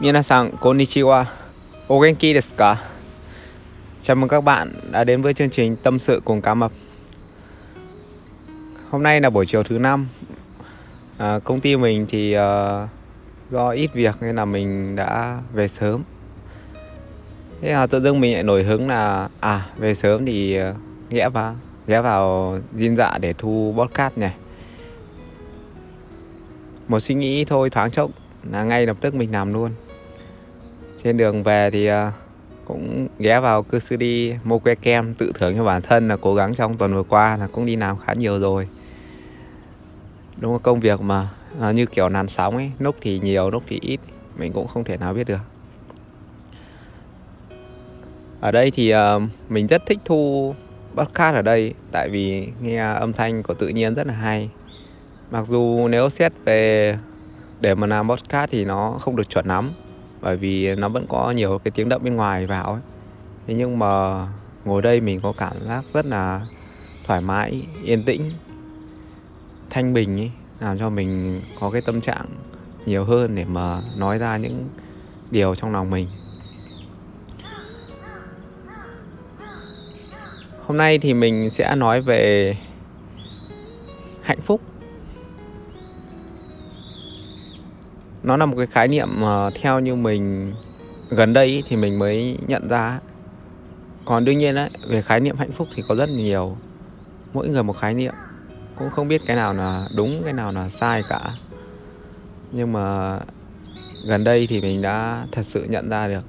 Minasan konnichiwa. O genki desu ka? Chào mừng các bạn đã đến với chương trình Tâm sự cùng cá mập. Hôm nay là buổi chiều thứ năm. À, công ty mình thì uh, do ít việc nên là mình đã về sớm. Thế là tự dưng mình lại nổi hứng là à về sớm thì uh, ghé vào ghé vào dinh Dạ để thu podcast này. Một suy nghĩ thôi thoáng chốc là ngay lập tức mình làm luôn trên đường về thì à, cũng ghé vào cư sư đi mua que kem tự thưởng cho bản thân là cố gắng trong tuần vừa qua là cũng đi làm khá nhiều rồi. Đúng là công việc mà nó như kiểu làn sóng ấy lúc thì nhiều lúc thì ít mình cũng không thể nào biết được. Ở đây thì uh, mình rất thích thu podcast ở đây tại vì nghe âm thanh của tự nhiên rất là hay. Mặc dù nếu xét về để mà làm podcast thì nó không được chuẩn lắm bởi vì nó vẫn có nhiều cái tiếng động bên ngoài vào ấy. Thế nhưng mà ngồi đây mình có cảm giác rất là thoải mái, yên tĩnh, thanh bình ấy, làm cho mình có cái tâm trạng nhiều hơn để mà nói ra những điều trong lòng mình. Hôm nay thì mình sẽ nói về hạnh phúc. Nó là một cái khái niệm mà theo như mình gần đây thì mình mới nhận ra. Còn đương nhiên đấy về khái niệm hạnh phúc thì có rất nhiều. Mỗi người một khái niệm. Cũng không biết cái nào là đúng, cái nào là sai cả. Nhưng mà gần đây thì mình đã thật sự nhận ra được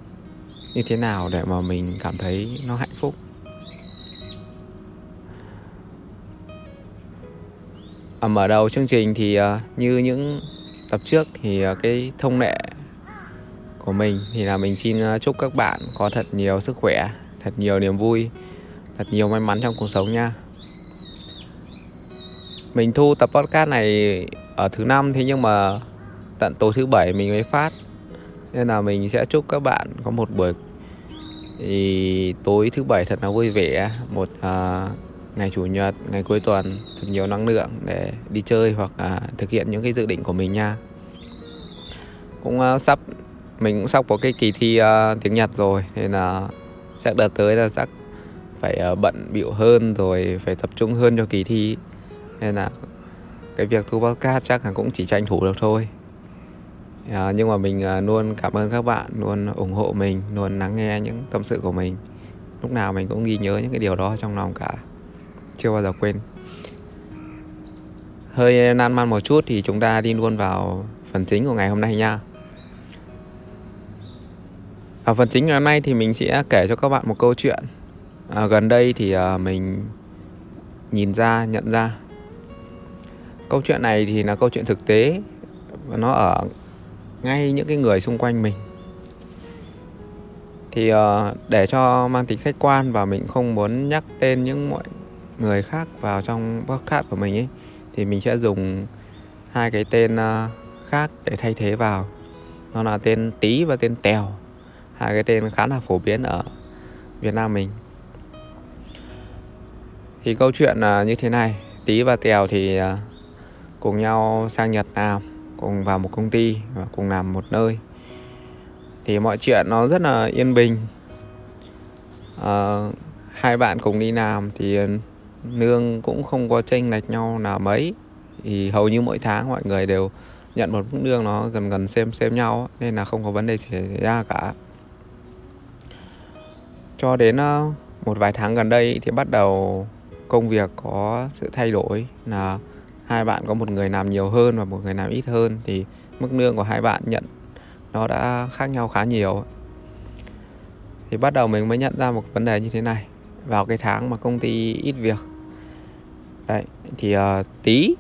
như thế nào để mà mình cảm thấy nó hạnh phúc. Ở mở đầu chương trình thì ờ, như những tập trước thì à, cái thông lệ của mình thì là mình xin à, chúc các bạn có thật nhiều sức khỏe thật nhiều niềm vui thật nhiều may mắn trong cuộc sống nha. Mình thu tập podcast này ở thứ năm thế nhưng mà tận tối thứ bảy mình mới phát. Nên là mình sẽ chúc các bạn có một buổi thì tối thứ bảy thật là vui vẻ. Một uh, ngày chủ nhật ngày cuối tuần thật nhiều năng lượng để đi chơi hoặc là thực hiện những cái dự định của mình nha. Cũng uh, sắp mình cũng sắp có cái kỳ thi uh, tiếng Nhật rồi nên là chắc đợt tới là chắc phải uh, bận bịu hơn rồi phải tập trung hơn cho kỳ thi. Nên là cái việc thu podcast chắc là cũng chỉ tranh thủ được thôi. À, nhưng mà mình à, luôn cảm ơn các bạn luôn ủng hộ mình luôn lắng nghe những tâm sự của mình. Lúc nào mình cũng ghi nhớ những cái điều đó trong lòng cả chưa bao giờ quên. Hơi nan man một chút thì chúng ta đi luôn vào phần chính của ngày hôm nay nha. Ở phần chính ngày hôm nay thì mình sẽ kể cho các bạn một câu chuyện. À, gần đây thì à, mình nhìn ra nhận ra. Câu chuyện này thì là câu chuyện thực tế. Và nó ở ngay những cái người xung quanh mình. Thì uh, để cho mang tính khách quan và mình không muốn nhắc tên những mọi người khác vào trong podcast của mình ấy thì mình sẽ dùng hai cái tên ờ, khác để thay thế vào. Nó là tên tí và tên tèo hai cái tên khá là phổ biến ở Việt Nam mình. Thì câu chuyện là như thế này tí và tèo thì ờ, cùng nhau sang Nhật làm cùng vào một công ty và cùng làm một nơi. Thì mọi chuyện nó rất là yên bình. À, hai bạn cùng đi làm thì lương cũng không có chênh lệch nhau là mấy. Thì hầu như mỗi tháng mọi người đều nhận một mức lương nó gần gần xem xem nhau nên là không có vấn đề xảy ra cả. Cho đến ờ, một vài tháng gần đây thì bắt đầu công việc có sự thay đổi là hai bạn có một người làm nhiều hơn và một người làm ít hơn. Thì mức lương của hai bạn nhận nó đã khác nhau khá nhiều. Thì bắt đầu mình mới nhận ra một vấn đề như thế này vào cái tháng mà công ty ít việc. Đấy thì uh, tí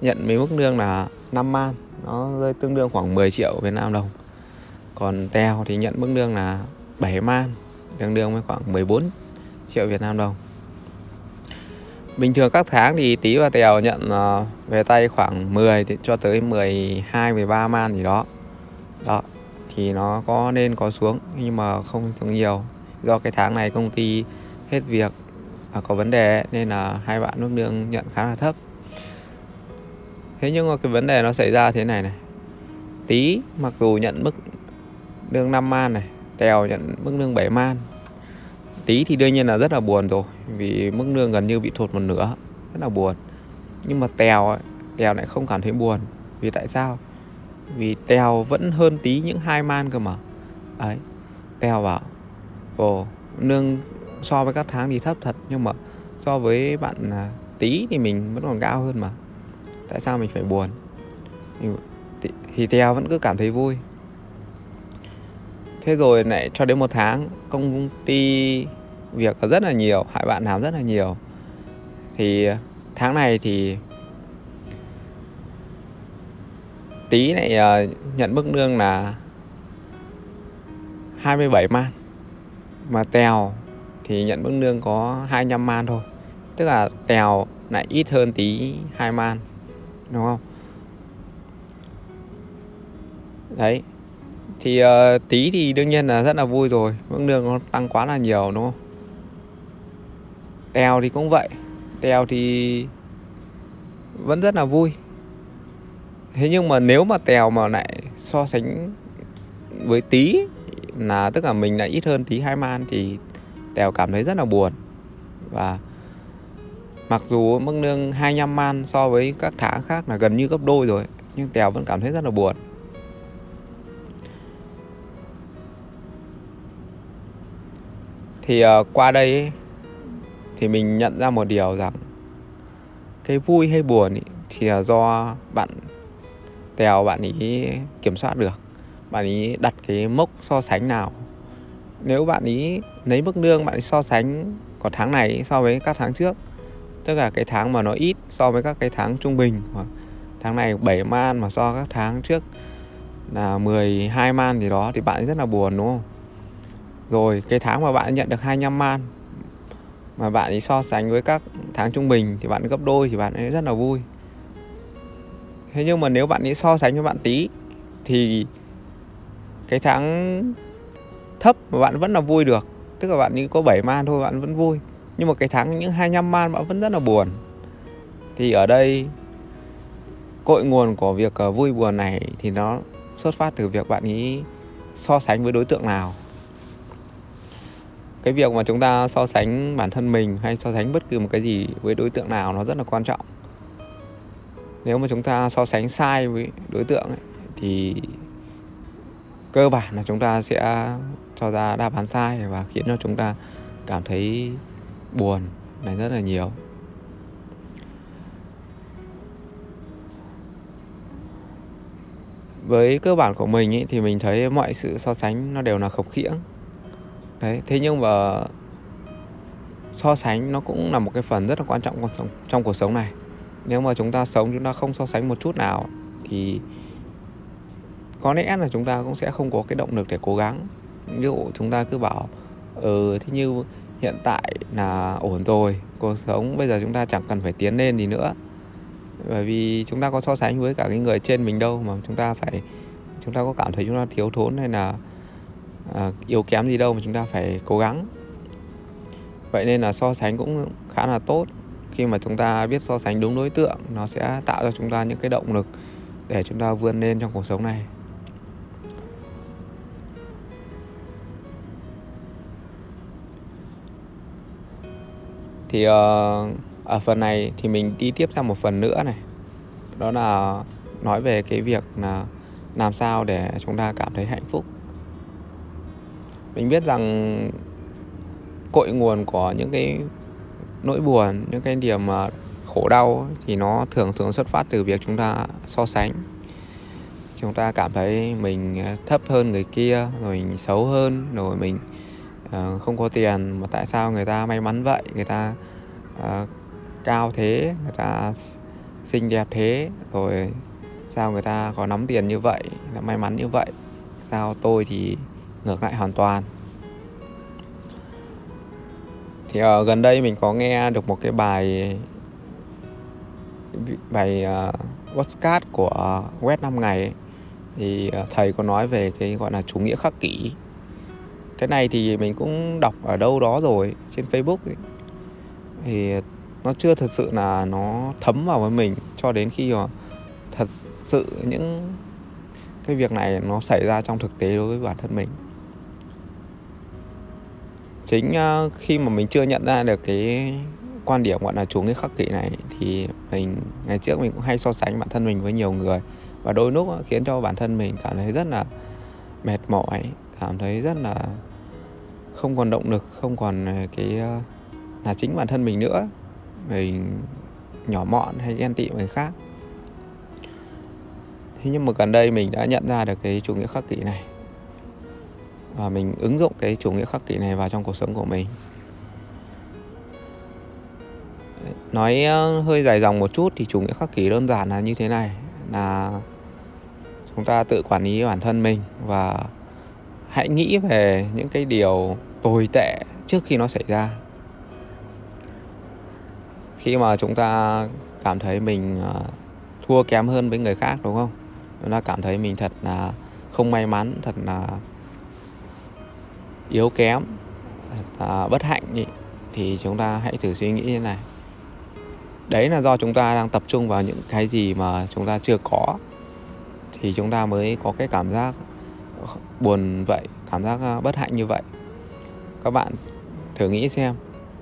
nhận mấy mức lương là 5 man nó rơi tương đương khoảng 10 triệu Việt Nam đồng. Còn teo thì nhận mức lương là 7 man tương đương với khoảng 14 triệu Việt Nam đồng. Bình thường các tháng thì tí và Tèo nhận uh, về tay khoảng 10 cho tới 12 13 man gì đó. Đó thì nó có nên có xuống nhưng mà không xuống nhiều. Do cái tháng này công ty hết việc và có vấn đề nên là hai bạn mức lương nhận khá là thấp. Thế nhưng mà cái vấn đề nó xảy ra thế này này. Tí mặc dù nhận mức lương 5 man này Tèo nhận mức lương 7 man. Tí thì đương nhiên là rất là buồn rồi Vì mức lương gần như bị thụt một nửa Rất là buồn. Nhưng mà Tèo ấy, Tèo lại không cảm thấy buồn. Vì tại sao? Vì Tèo vẫn hơn tí những hai man cơ mà. Ấy Tèo bảo Ồ lương so với các tháng thì thấp thật Nhưng mà so với bạn à, tí thì mình vẫn còn cao hơn mà. Tại sao mình phải buồn? Thì, thì Tèo vẫn cứ cảm thấy vui. Thế rồi lại cho đến một tháng công ty việc rất là nhiều hai bạn làm rất là nhiều. Thì tháng này thì tí lại à, nhận mức lương là 27 man. Mà tèo thì nhận mức lương có 25 man thôi. Tức là tèo lại ít hơn tí 2 man đúng không? Đấy thì uh, tí thì đương nhiên là rất là vui rồi mức lương nó tăng quá là nhiều đúng không? Tèo thì cũng vậy tèo thì vẫn rất là vui. Thế nhưng mà nếu mà tèo mà lại so sánh với tí là tức là mình lại ít hơn tí hai man thì tèo cảm thấy rất là buồn. Và mặc dù mức lương 25 man so với các tháng khác là gần như gấp đôi rồi nhưng tèo vẫn cảm thấy rất là buồn. Thì uh, qua đây ấy, thì mình nhận ra một điều rằng cái vui hay buồn ý, thì là do bạn tèo bạn ý kiểm soát được bạn ý đặt cái mốc so sánh nào. Nếu bạn ý lấy mức lương bạn so sánh của tháng này so với các tháng trước. Tức là cái tháng mà nó ít so với các cái tháng trung bình. Tháng này 7 man mà so các tháng trước là 12 man gì đó thì bạn rất là buồn, đúng không? Rồi, cái tháng mà bạn nhận được 25 man mà bạn ấy so sánh với các tháng trung bình thì bạn gấp đôi thì bạn ấy rất là vui. Thế nhưng mà nếu bạn ấy so sánh với bạn tí thì cái tháng thấp mà bạn vẫn là vui được tức là bạn như có 7 man thôi bạn vẫn vui. Nhưng mà cái tháng những 25 man bạn vẫn rất là buồn. Thì ở đây cội nguồn của việc ờ, vui buồn này thì nó xuất phát từ việc bạn ý so sánh với đối tượng nào. Cái việc mà chúng ta so sánh bản thân mình hay so sánh bất cứ một cái gì với đối tượng nào nó rất là quan trọng. Nếu mà chúng ta so sánh sai với đối tượng ấy, thì cơ bản là chúng ta sẽ cho ra đáp án sai và khiến cho chúng ta cảm thấy buồn này rất là nhiều. Với cơ bản của mình ý, thì mình thấy mọi sự so sánh nó đều là khập khiễng. Đấy thế nhưng mà so sánh nó cũng là một cái phần rất là quan trọng trong, trong cuộc sống này. Nếu mà chúng ta sống chúng ta không so sánh một chút nào thì có lẽ là chúng ta cũng sẽ không có cái động lực để cố gắng ví dụ chúng ta cứ bảo ừ thế như hiện tại là ổn rồi cuộc sống bây giờ chúng ta chẳng cần phải tiến lên gì nữa bởi vì chúng ta có so sánh với cả cái người trên mình đâu mà chúng ta phải chúng ta có cảm thấy chúng ta thiếu thốn hay là à, yếu kém gì đâu mà chúng ta phải cố gắng vậy nên là so sánh cũng khá là tốt khi mà chúng ta biết so sánh đúng đối tượng nó sẽ tạo cho chúng ta những cái động lực để chúng ta vươn lên trong cuộc sống này thì uh, ở phần này thì mình đi tiếp sang một phần nữa này. Đó là nói về cái việc là làm sao để chúng ta cảm thấy hạnh phúc. Mình biết rằng cội nguồn của những cái nỗi buồn những cái điểm mà khổ đau thì nó thường thường xuất phát từ việc chúng ta so sánh. Chúng ta cảm thấy mình ờ, thấp hơn người kia rồi mình xấu hơn rồi mình uh, không có tiền mà tại sao người ta may mắn vậy? Người ta uh, cao thế người ta xinh đẹp thế rồi sao người ta có nắm tiền như vậy là may mắn như vậy? Sao tôi thì ngược lại hoàn toàn? Thì uh, gần đây mình có nghe được một cái bài bài uh, podcast của web 5 ngày ấy. thì uh, thầy có nói về cái gọi là chủ nghĩa khắc kỷ cái này thì mình cũng đọc ở đâu đó rồi, trên Facebook ấy. thì nó chưa thật sự là nó thấm vào với mình cho đến khi mà thật sự những cái việc này nó xảy ra trong thực tế đối với bản thân mình chính à, khi mà mình chưa nhận ra được cái quan điểm, gọi là, chủ nghĩa khắc kỷ này thì mình, ngày trước mình cũng hay so sánh bản thân mình với nhiều người và đôi lúc khiến cho bản thân mình cảm thấy rất là mệt mỏi cảm thấy rất là không còn động lực, không còn à, cái à, là chính bản thân mình nữa. Mình nhỏ mọn hay ghen tị người khác. Thế nhưng mà gần đây mình đã nhận ra được cái chủ nghĩa khắc kỷ này. Và mình ứng dụng cái chủ nghĩa khắc kỷ này vào trong cuộc sống của mình. Nói à, hơi dài dòng một chút thì chủ nghĩa khắc kỷ đơn giản là như thế này. Là chúng ta tự quản lý bản thân mình và hãy nghĩ về những cái điều tồi tệ trước khi nó xảy ra. Khi mà chúng ta cảm thấy mình à, thua kém hơn với người khác đúng không? Chúng ta cảm thấy mình thật là không may mắn thật là yếu kém à, bất hạnh ý, thì chúng ta hãy thử suy nghĩ như này. Đấy là do chúng ta đang tập trung vào những cái gì mà chúng ta chưa có thì chúng ta mới có cái cảm giác buồn vậy cảm giác à, bất hạnh như vậy. Các bạn thử nghĩ xem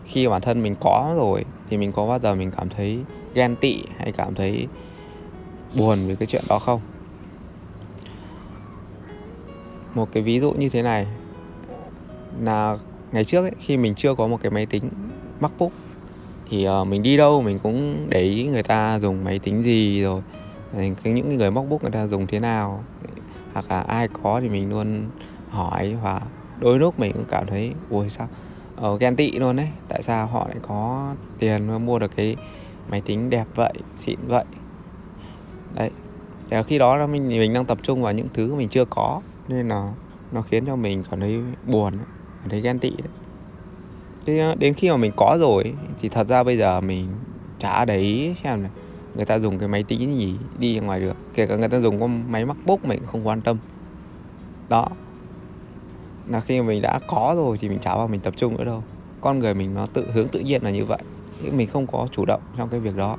khi bản thân mình có rồi thì mình có bao giờ mình cảm thấy ghen tị hay cảm thấy buồn về cái chuyện đó không? Một cái ví dụ như thế này. Là ngày trước ấy, khi mình chưa có một cái máy tính MacBook thì uh, mình đi đâu mình cũng để ý người ta dùng máy tính gì rồi cái những người MacBook người ta dùng thế nào hoặc là ai có thì mình luôn hỏi và đôi lúc mình cũng cảm thấy, ui, sao? Ở ghen tị luôn đấy tại sao họ lại có tiền mà mua được cái máy tính đẹp vậy, xịn vậy? Đấy. Thì khi đó là mình mình đang tập trung vào những thứ mình chưa có, nên là nó khiến cho mình cảm thấy buồn cảm thấy ghen tị đấy. Thế ờ, đến khi mà mình có rồi thì thật ra bây giờ mình chả để ý xem này người ta dùng cái máy tính gì đi ngoài được kể cả người ta dùng con máy macbook mình cũng không quan tâm. Đó. Là khi mà mình đã có rồi thì mình chả vào mình tập trung nữa đâu. Con người mình nó tự hướng tự nhiên là như vậy. Mình không có chủ động trong cái việc đó.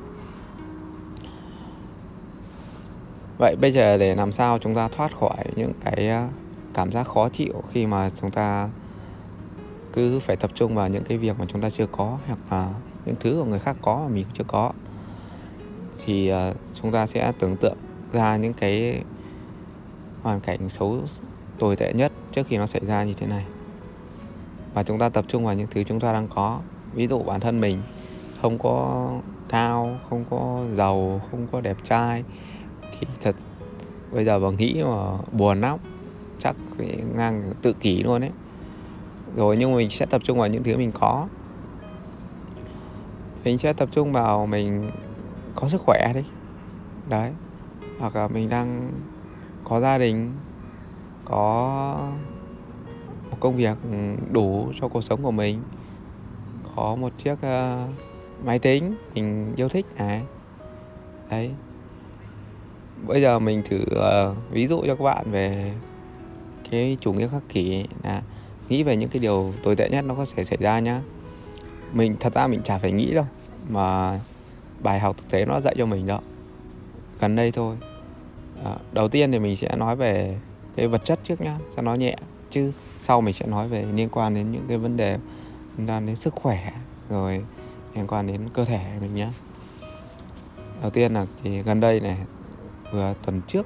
Vậy bây giờ để làm sao chúng ta thoát khỏi những cái à, cảm giác khó chịu khi mà chúng ta cứ phải tập trung vào những cái việc mà chúng ta chưa có, hoặc là những thứ của người khác có mà mình chưa có? Thì à, chúng ta sẽ tưởng tượng ra những cái hoàn cảnh xấu tồi tệ nhất trước khi nó xảy ra như thế này. Và chúng ta tập trung vào những thứ chúng ta đang có. Ví dụ bản thân mình, không có cao, không có giàu, không có đẹp trai, thì thật, bây giờ mà nghĩ mà buồn lắm, chắc ngang tự kỷ luôn ấy. Rồi nhưng mà mình sẽ tập trung vào những thứ mình có. Mình sẽ tập trung vào mình có sức khỏe đi. Đấy. Hoặc là mình đang có gia đình có một công việc đủ cho cuộc sống của mình có một chiếc uh, máy tính mình yêu thích này. Đấy. Bây giờ mình thử uh, ví dụ cho các bạn về cái chủ nghĩa khắc kỷ là nghĩ về những cái điều tồi tệ nhất nó có thể xảy ra nhá. Mình thật ra mình chả phải nghĩ đâu mà bài học thực tế nó dạy cho mình đó. Gần đây thôi. À, đầu tiên thì mình sẽ nói về cái vật chất trước nhá cho nó nhẹ. Chứ sau mình sẽ nói về liên quan đến những cái vấn đề liên quan đến sức khỏe rồi liên quan đến cơ thể mình nhá. Đầu tiên là thì gần đây này vừa tuần trước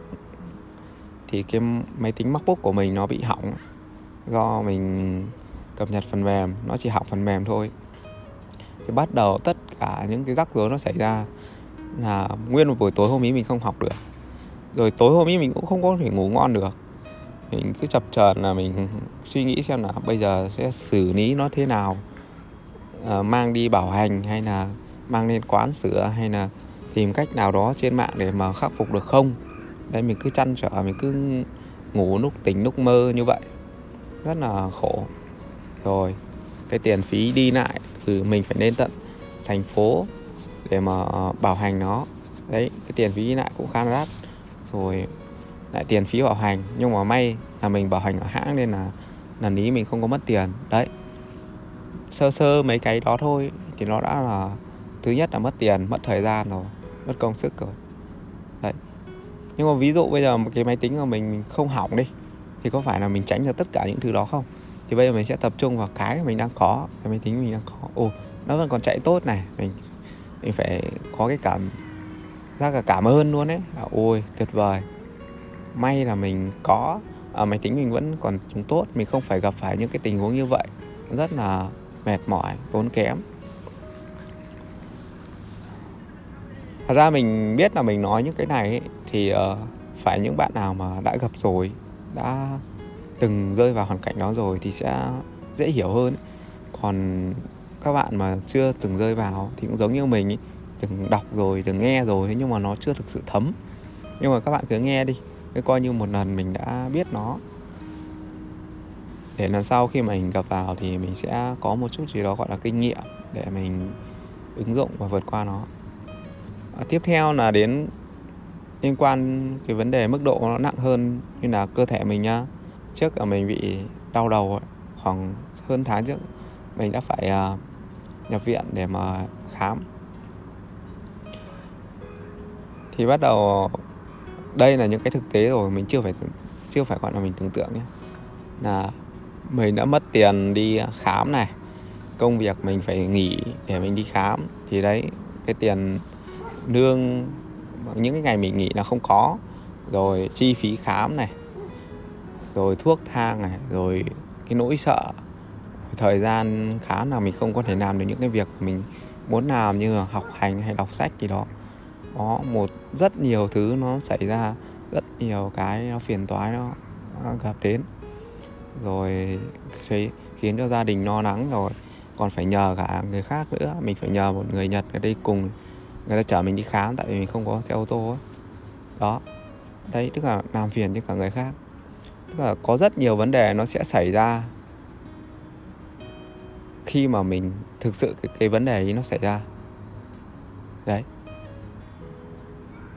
thì cái máy tính MacBook của mình nó bị hỏng. Do mình cập nhật phần mềm nó chỉ học phần mềm thôi thì bắt đầu tất cả những cái rắc rối nó xảy ra là nguyên một buổi tối hôm ấy mình không học được. Rồi tối hôm ấy mình cũng không có thể ngủ ngon được. Mình cứ chập chờn là mình suy nghĩ xem là bây giờ sẽ xử lý nó thế nào. À, mang đi bảo hành hay là mang lên quán sửa hay là tìm cách nào đó trên mạng để mà khắc phục được không? Đấy mình cứ chăn trở mình cứ ngủ lúc tỉnh lúc mơ như vậy. Rất là khổ. Rồi cái tiền phí đi lại từ mình phải lên tận thành phố để mà ờ, bảo hành nó. Đấy, cái tiền phí lại cũng khá là đắt. Rồi, lại tiền phí bảo hành. Nhưng mà may là mình bảo hành ở hãng nên là, lần ý mình không có mất tiền. Đấy. Sơ sơ mấy cái đó thôi thì nó đã là thứ nhất là mất tiền, mất thời gian rồi, mất công sức rồi. Đấy. Nhưng mà ví dụ bây giờ một cái máy tính của mình không hỏng đi, thì có phải là mình tránh được tất cả những thứ đó không? Thì bây giờ mình sẽ tập trung vào cái mình đang có cái máy tính mình đang có. Ồ nó vẫn còn chạy tốt này. Mình mình phải có cái cảm giác là cảm ơn luôn đấy ôi tuyệt vời. May là mình có à, máy tính mình vẫn còn chúng tốt. Mình không phải gặp phải những cái tình huống như vậy. Rất là mệt mỏi tốn kém. Thật ra mình biết là mình nói những cái này ấy, thì uh, phải những bạn nào mà đã gặp rồi đã từng rơi vào hoàn cảnh đó rồi thì sẽ dễ hiểu hơn. Còn các bạn mà chưa từng rơi vào thì cũng giống như mình ý, từng đọc rồi từng nghe rồi nhưng mà nó chưa thực sự thấm. Nhưng mà các bạn cứ nghe đi cứ coi như một lần mình đã biết nó. Để lần sau khi mà mình gặp vào thì mình sẽ có một chút gì đó gọi là kinh nghiệm để mình ứng dụng và vượt qua nó. À, tiếp theo là đến liên quan cái vấn đề mức độ nó nặng hơn như là cơ thể mình nhá trước là mình bị đau đầu khoảng hơn tháng trước, mình đã phải à, nhập viện để mà khám. Thì bắt đầu, đây là những cái thực tế rồi, mình chưa phải chưa phải gọi là mình tưởng tượng nhé. Là mình đã mất tiền đi khám này, công việc mình phải nghỉ để mình đi khám. Thì đấy, cái tiền lương, những cái ngày mình nghỉ là không có. Rồi chi phí khám này rồi thuốc thang này rồi cái nỗi sợ. Thời gian khá là mình không có thể làm được những cái việc mình muốn làm như là học hành hay đọc sách gì đó. Có một rất nhiều thứ nó xảy ra rất nhiều cái nó phiền toái nó, gặp đến. Rồi khi khiến cho gia đình lo lắng rồi còn phải nhờ cả người khác nữa. Mình phải nhờ một người nhật ở đây cùng người ta chở mình đi khám tại vì mình không có xe ô tô ấy. đó đấy tức là làm phiền cho cả người khác tức là có rất nhiều vấn đề nó sẽ xảy ra khi mà mình thực sự cái, cái vấn đề ấy nó xảy ra. Đấy.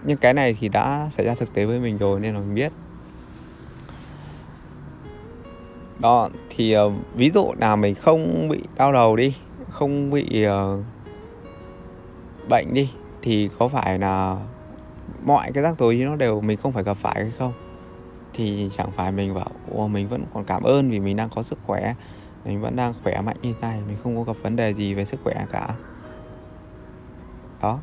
Nhưng cái này thì đã xảy ra thực tế với mình rồi nên là mình biết. Đó thì uh, ví dụ nào mình không bị đau đầu đi không bị uh, bệnh đi thì có phải là mọi cái rắc rối nó đều mình không phải gặp phải hay không? Thì chẳng phải mình bảo Ồ, mình vẫn còn cảm ơn vì mình đang có sức khỏe mình vẫn đang khỏe mạnh như này mình không có gặp vấn đề gì về sức khỏe cả. Đó.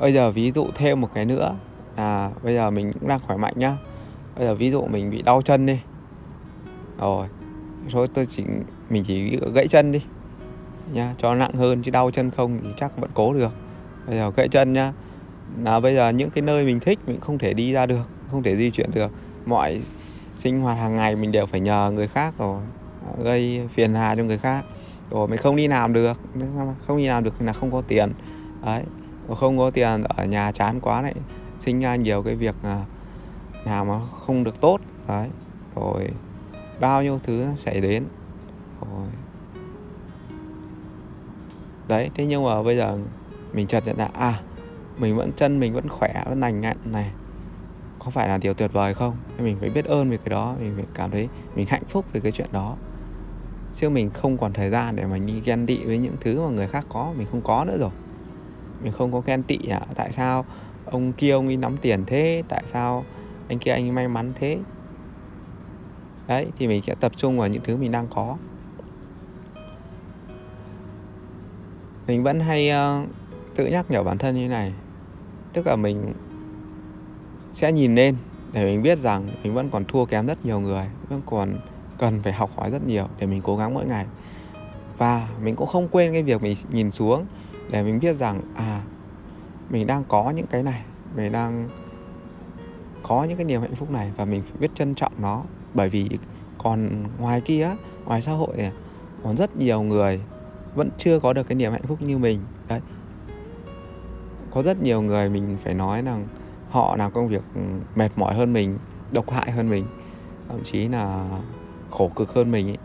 Bây giờ ví dụ thêm một cái nữa. Là bây giờ mình cũng đang khỏe mạnh nhá. Bây giờ ví dụ mình bị đau chân đi. Rồi thôi tôi chỉ mình chỉ gãy chân đi nha cho nặng hơn chứ đau chân không thì chắc vẫn cố được. Bây giờ gãy chân nhá là bây giờ những cái nơi mình thích mình không thể đi ra được, không thể di chuyển được. Mọi sinh hoạt hàng ngày mình đều phải nhờ người khác rồi à, gây phiền hà cho người khác. Rồi mình không đi làm được, không đi làm được là không có tiền. Đấy không có tiền ở nhà chán quá lại sinh ra nhiều cái việc à, nào mà không được tốt. Đấy, rồi bao nhiêu thứ xảy đến. Rồi đấy, thế nhưng mà bây giờ mình chợt nhận ra à mình vẫn chân mình vẫn khỏe vẫn lành ngạn này. Có phải là điều tuyệt vời không? Mình phải biết ơn về cái đó mình phải cảm thấy mình hạnh phúc về cái chuyện đó. Chứ mình không còn thời gian để mà đi ghen tị với những thứ mà người khác có mình không có nữa rồi. Mình không có ghen tị à? Tại sao ông kia ông ấy nắm tiền thế? Tại sao anh kia anh ấy may mắn thế? Đấy thì mình sẽ tập trung vào những thứ mình đang có. Mình vẫn hay uh, tự nhắc nhở bản thân như này tức là mình sẽ nhìn lên để mình biết rằng mình vẫn còn thua kém rất nhiều người, vẫn còn cần phải học hỏi rất nhiều để mình cố gắng mỗi ngày. Và mình cũng không quên cái việc mình nhìn xuống để mình biết rằng à mình đang có những cái này, mình đang có những cái niềm hạnh phúc này và mình phải biết trân trọng nó. Bởi vì còn ngoài kia, ngoài xã hội này, còn rất nhiều người vẫn chưa có được cái niềm hạnh phúc như mình. Đấy có rất nhiều người mình phải nói rằng họ làm công việc ừ, mệt mỏi hơn mình, độc hại hơn mình, thậm chí là khổ cực hơn mình ấy.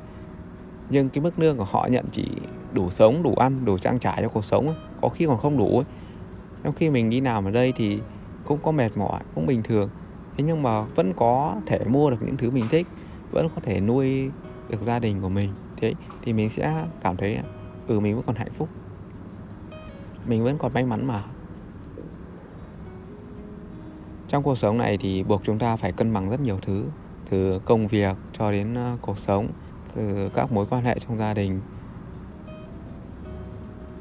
nhưng cái mức lương của họ nhận chỉ đủ sống, đủ ăn, đủ trang trải cho cuộc sống có khi còn không đủ ấy. trong khi mình đi làm ở đây thì cũng có mệt mỏi, cũng bình thường, thế nhưng mà vẫn có thể mua được những thứ mình thích, vẫn có thể nuôi được gia đình của mình, thế thì mình sẽ cảm thấy ừ mình vẫn còn hạnh phúc mình vẫn còn may mắn mà trong cuộc sống này thì buộc chúng ta phải cân bằng rất nhiều thứ, từ công việc cho đến ờ, cuộc sống, từ các mối quan hệ trong gia đình.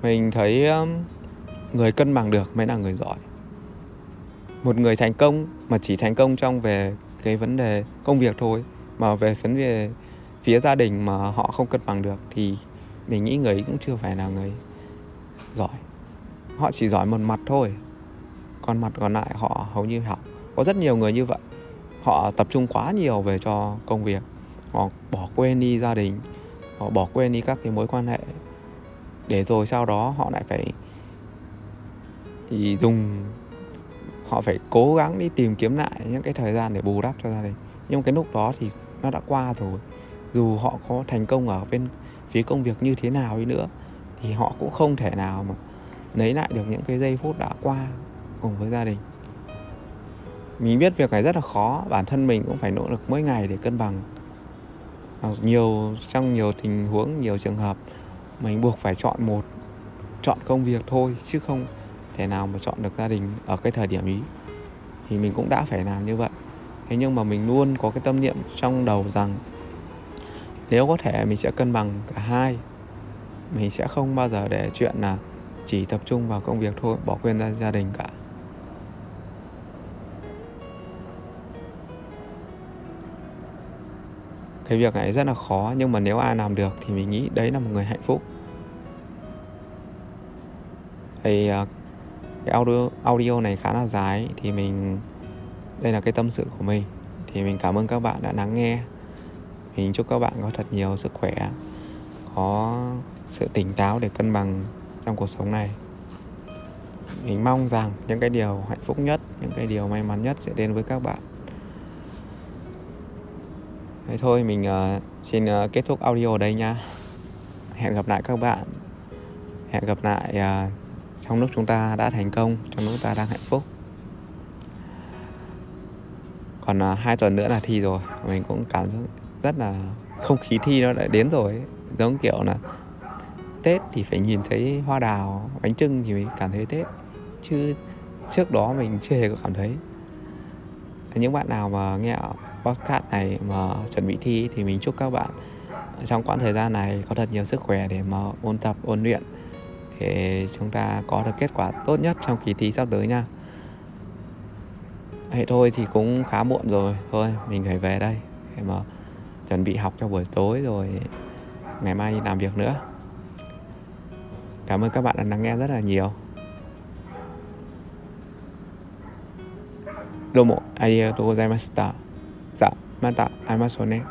Mình thấy người cân bằng được mới là người giỏi. Một người thành công mà chỉ thành công trong về cái vấn đề công việc thôi, mà về vấn đề phía gia đình mà họ không cân bằng được thì mình nghĩ người ấy cũng chưa phải là người giỏi. Họ chỉ giỏi một mặt thôi còn mặt còn lại họ hầu như học có rất nhiều người như vậy. Họ tập trung quá nhiều về cho công việc. Họ bỏ quên đi gia đình. Họ bỏ quên đi các cái mối quan hệ. Để rồi sau đó họ lại phải thì dùng, họ phải cố gắng đi tìm kiếm lại những cái thời gian để bù đắp cho gia đình. Nhưng cái lúc đó thì nó đã qua rồi. Dù họ có thành công ở bên phía công việc như thế nào đi nữa, thì họ cũng không thể nào mà lấy lại được những cái giây phút đã qua cùng với gia đình. Mình biết việc này rất là khó, bản thân mình cũng phải nỗ lực mỗi ngày để cân bằng. À, nhiều, trong nhiều tình huống, nhiều trường hợp, mình buộc phải chọn một, chọn công việc thôi, chứ không thể nào mà chọn được gia đình ở cái thời điểm ý. Thì mình cũng đã phải làm như vậy. Thế nhưng mà mình luôn có cái tâm niệm trong đầu rằng nếu có thể mình sẽ cân bằng cả hai, mình sẽ không bao giờ để chuyện là chỉ tập trung vào công việc thôi, bỏ quên ra gia đình cả. Cái việc này rất là khó, nhưng mà nếu ai làm được thì mình nghĩ đấy là một người hạnh phúc. Thì à, cái audio audio này khá là dài, thì mình, đây là cái tâm sự của mình. Thì mình cảm ơn các bạn đã lắng nghe. Mình chúc các bạn có thật nhiều sức khỏe, có sự tỉnh táo để cân bằng trong cuộc sống này. Mình mong rằng những cái điều hạnh phúc nhất, những cái điều may mắn nhất sẽ đến với các bạn thế thôi mình uh, xin uh, kết thúc audio ở đây nha. Hẹn gặp lại các bạn. Hẹn gặp lại uh, trong lúc chúng ta đã thành công trong lúc ta đang hạnh phúc. Còn uh, hai tuần nữa là thi rồi. Mình cũng cảm giác rất là không khí thi nó đã đến rồi ấy. giống kiểu là tết thì phải nhìn thấy hoa đào bánh trưng thì mình cảm thấy tết. Chứ trước đó mình chưa hề có cảm thấy. Những bạn nào mà nghe podcast này mà chuẩn bị thi thì mình chúc các bạn trong quãng thời gian này có thật nhiều sức khỏe để mà ôn tập ôn luyện để chúng ta có được kết quả tốt nhất trong kỳ thi sắp tới nha. Thế thôi thì cũng khá muộn rồi Thôi mình phải về đây Để mà chuẩn bị học cho buổi tối rồi Ngày mai đi làm việc nữa. Cảm ơn các bạn đã lắng nghe rất là nhiều. Domo, arigatou. さあまた会いましょうね。